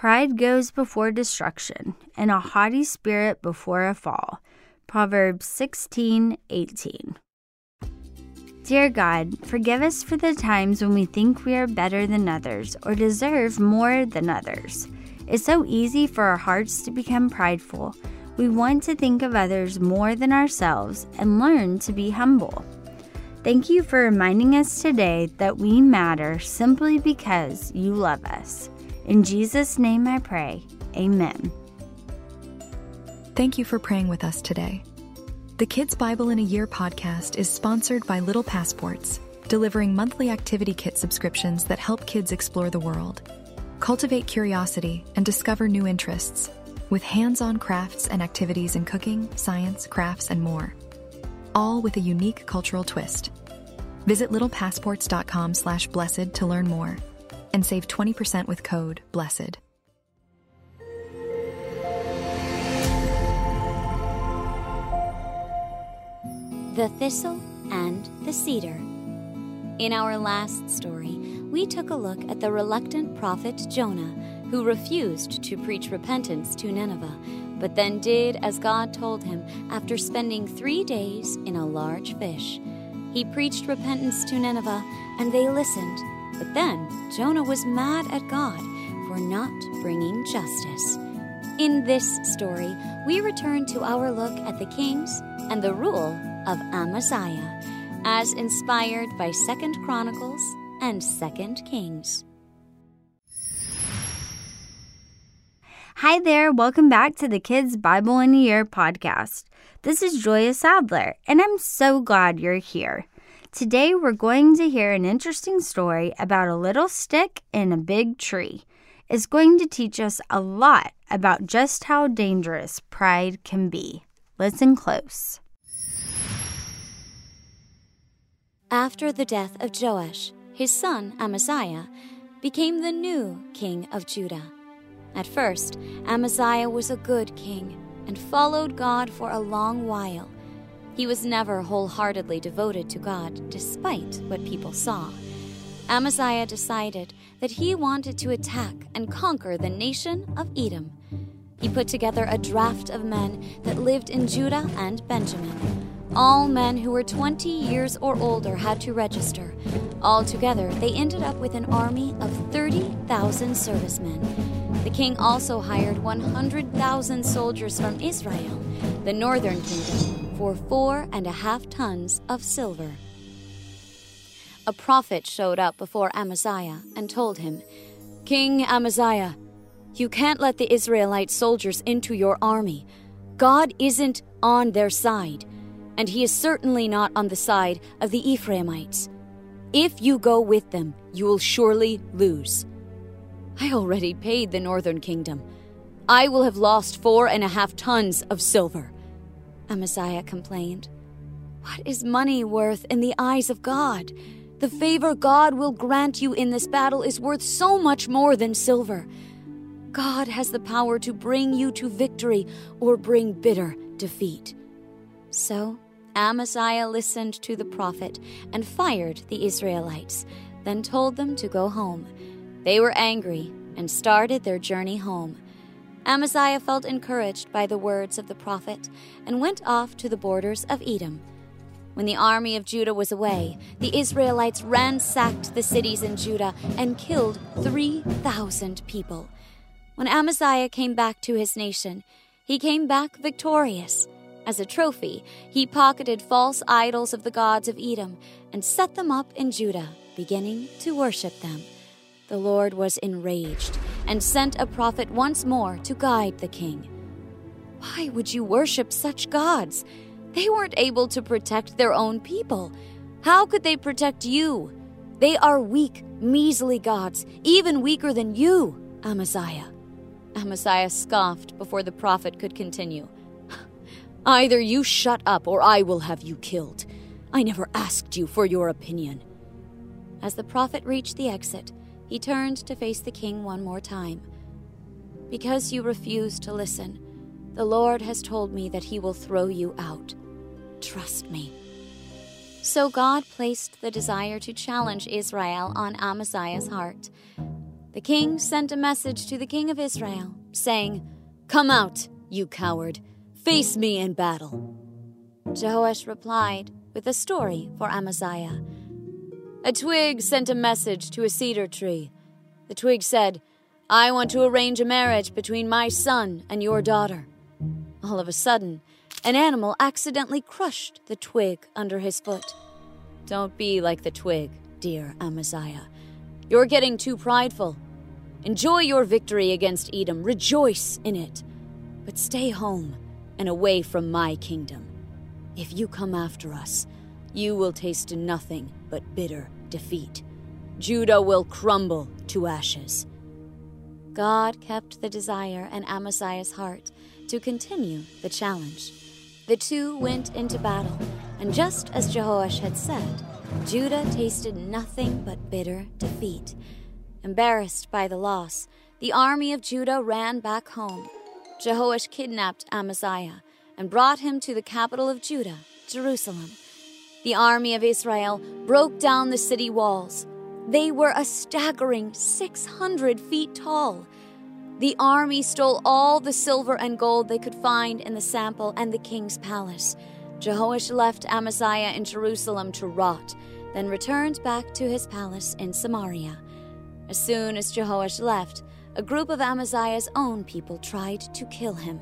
Pride goes before destruction, and a haughty spirit before a fall. Proverbs 16 18. Dear God, forgive us for the times when we think we are better than others or deserve more than others. It's so easy for our hearts to become prideful. We want to think of others more than ourselves and learn to be humble. Thank you for reminding us today that we matter simply because you love us. In Jesus' name I pray. Amen. Thank you for praying with us today. The Kids Bible in a Year podcast is sponsored by Little Passports, delivering monthly activity kit subscriptions that help kids explore the world, cultivate curiosity, and discover new interests, with hands on crafts and activities in cooking, science, crafts, and more. All with a unique cultural twist. Visit littlepassports.com slash blessed to learn more and save 20% with code BLESSED. The Thistle and the Cedar. In our last story, we took a look at the reluctant prophet Jonah, who refused to preach repentance to Nineveh, but then did as God told him after spending three days in a large fish. He preached repentance to Nineveh, and they listened. But then Jonah was mad at God for not bringing justice. In this story, we return to our look at the kings and the rule of Amaziah, as inspired by Second Chronicles and Second Kings. Hi there, welcome back to the Kids Bible in a Year podcast. This is Julia Sadler, and I'm so glad you're here. Today we're going to hear an interesting story about a little stick in a big tree. It's going to teach us a lot about just how dangerous pride can be. Listen close. After the death of Joash, his son Amaziah became the new king of Judah. At first, Amaziah was a good king and followed God for a long while. He was never wholeheartedly devoted to God, despite what people saw. Amaziah decided that he wanted to attack and conquer the nation of Edom. He put together a draft of men that lived in Judah and Benjamin. All men who were 20 years or older had to register. Altogether, they ended up with an army of 30,000 servicemen. The king also hired 100,000 soldiers from Israel, the northern kingdom, for four and a half tons of silver. A prophet showed up before Amaziah and told him, King Amaziah, you can't let the Israelite soldiers into your army. God isn't on their side and he is certainly not on the side of the Ephraimites. If you go with them, you will surely lose. I already paid the northern kingdom. I will have lost four and a half tons of silver. Amaziah complained. What is money worth in the eyes of God? The favor God will grant you in this battle is worth so much more than silver. God has the power to bring you to victory or bring bitter defeat. So Amaziah listened to the prophet and fired the Israelites, then told them to go home. They were angry and started their journey home. Amaziah felt encouraged by the words of the prophet and went off to the borders of Edom. When the army of Judah was away, the Israelites ransacked the cities in Judah and killed 3,000 people. When Amaziah came back to his nation, he came back victorious. As a trophy, he pocketed false idols of the gods of Edom and set them up in Judah, beginning to worship them. The Lord was enraged and sent a prophet once more to guide the king. Why would you worship such gods? They weren't able to protect their own people. How could they protect you? They are weak, measly gods, even weaker than you, Amaziah. Amaziah scoffed before the prophet could continue. Either you shut up or I will have you killed. I never asked you for your opinion. As the prophet reached the exit, he turned to face the king one more time. Because you refuse to listen, the Lord has told me that he will throw you out. Trust me. So God placed the desire to challenge Israel on Amaziah's heart. the king sent a message to the king of Israel, saying, Come out, you coward, face me in battle. Jehoash replied with a story for Amaziah. A twig sent a message to a cedar tree. The twig said, I want to arrange a marriage between my son and your daughter. All of a sudden, an animal accidentally crushed the twig under his foot. Don't be like the twig, dear Amaziah. You're getting too prideful. Enjoy your victory against Edom, rejoice in it. But stay home and away from my kingdom. If you come after us, you will taste nothing but bitter defeat. Judah will crumble to ashes. God kept the desire in Amaziah's heart to continue the challenge. The two went into battle, and just as Jehoash had said, Judah tasted nothing but bitter defeat. Embarrassed by the loss, the army of Judah ran back home. Jehoash kidnapped Amaziah and brought him to the capital of Judah, Jerusalem. The army of Israel broke down the city walls. They were a staggering 600 feet tall. The army stole all the silver and gold they could find in the sample and the king's palace. Jehoash left Amaziah in Jerusalem to rot, then returned back to his palace in Samaria. As soon as Jehoash left, a group of Amaziah's own people tried to kill him,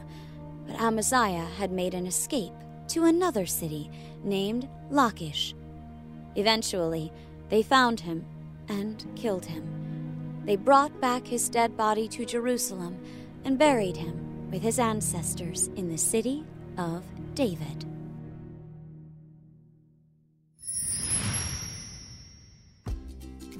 but Amaziah had made an escape to another city named Lachish. Eventually, they found him and killed him. They brought back his dead body to Jerusalem and buried him with his ancestors in the city of David.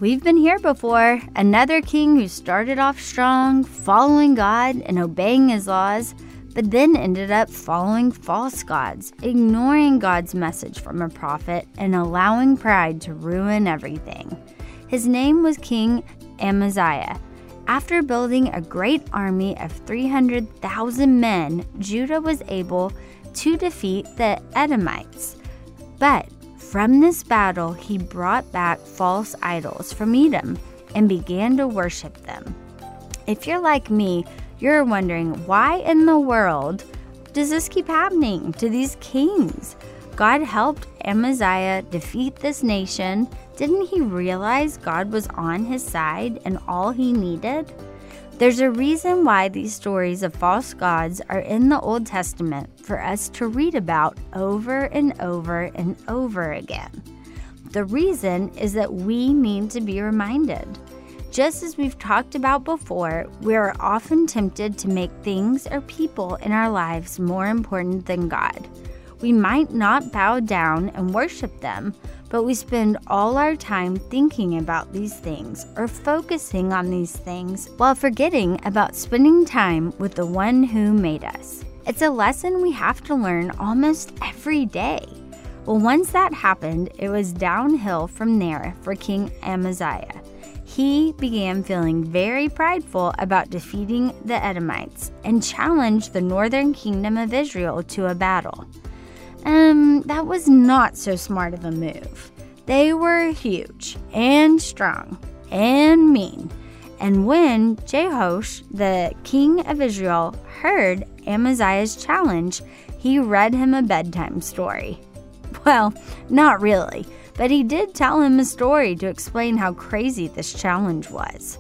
We've been here before. Another king who started off strong, following God and obeying his laws, but then ended up following false gods, ignoring God's message from a prophet, and allowing pride to ruin everything. His name was King Amaziah. After building a great army of 300,000 men, Judah was able to defeat the Edomites. But from this battle, he brought back false idols from Edom and began to worship them. If you're like me, you're wondering why in the world does this keep happening to these kings? God helped Amaziah defeat this nation. Didn't he realize God was on his side and all he needed? There's a reason why these stories of false gods are in the Old Testament for us to read about over and over and over again. The reason is that we need to be reminded. Just as we've talked about before, we are often tempted to make things or people in our lives more important than God. We might not bow down and worship them, but we spend all our time thinking about these things or focusing on these things while forgetting about spending time with the one who made us. It's a lesson we have to learn almost every day. Well, once that happened, it was downhill from there for King Amaziah. He began feeling very prideful about defeating the Edomites and challenged the northern kingdom of Israel to a battle. Um, that was not so smart of a move. They were huge and strong and mean. And when Jehoash, the king of Israel, heard Amaziah's challenge, he read him a bedtime story. Well, not really, but he did tell him a story to explain how crazy this challenge was.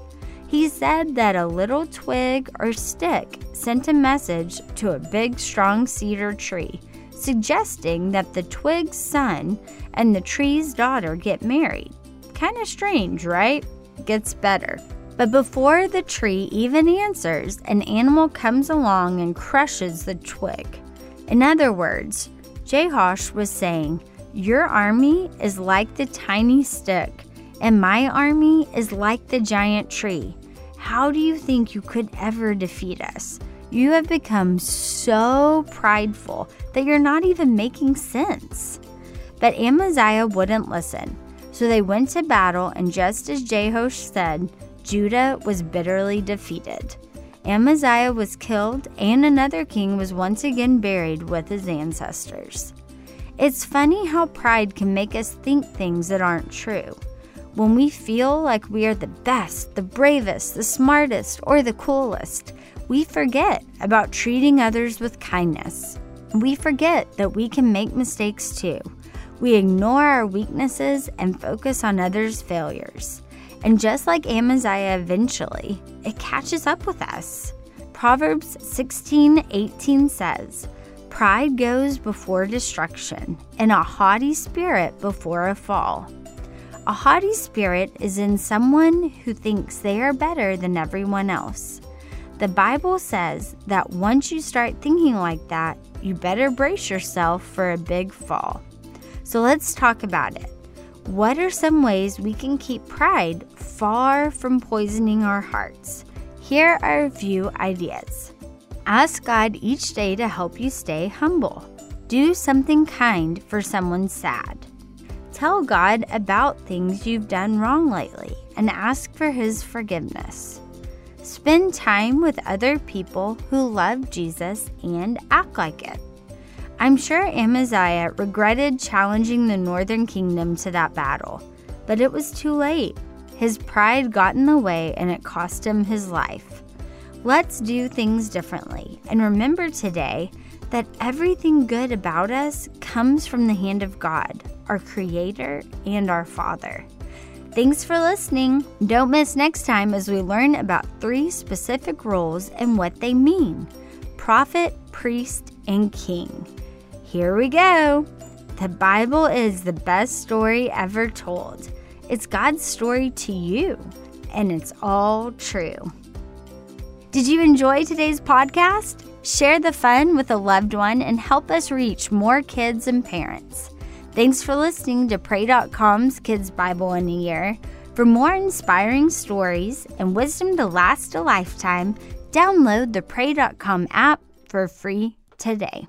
He said that a little twig or stick sent a message to a big, strong cedar tree suggesting that the twig's son and the tree's daughter get married. Kind of strange, right? Gets better. But before the tree even answers, an animal comes along and crushes the twig. In other words, Jehoash was saying, Your army is like the tiny stick, and my army is like the giant tree. How do you think you could ever defeat us? You have become so prideful that you're not even making sense. But Amaziah wouldn't listen. So they went to battle, and just as Jehoash said, Judah was bitterly defeated. Amaziah was killed, and another king was once again buried with his ancestors. It's funny how pride can make us think things that aren't true. when we feel like we are the best, the bravest, the smartest, or the coolest, we forget about treating others with kindness. We forget that we can make mistakes too. We ignore our weaknesses and focus on others' failures. And just like Amaziah eventually, it catches up with us. Proverbs 16:18 says, "Pride goes before destruction, and a haughty spirit before a fall." A haughty spirit is in someone who thinks they are better than everyone else. The Bible says that once you start thinking like that, you better brace yourself for a big fall. So let's talk about it. What are some ways we can keep pride far from poisoning our hearts? Here are a few ideas. Ask God each day to help you stay humble. Do something kind for someone sad. Tell God about things you've done wrong lately and ask for His forgiveness. Spend time with other people who love Jesus and act like it. I'm sure Amaziah regretted challenging the northern kingdom to that battle, but it was too late. His pride got in the way and it cost him his life. Let's do things differently and remember today that everything good about us comes from the hand of God, our Creator and our Father. Thanks for listening. Don't miss next time as we learn about three specific roles and what they mean prophet, priest, and king. Here we go. The Bible is the best story ever told. It's God's story to you, and it's all true. Did you enjoy today's podcast? Share the fun with a loved one and help us reach more kids and parents. Thanks for listening to Pray.com's Kids Bible in a Year. For more inspiring stories and wisdom to last a lifetime, download the Pray.com app for free today.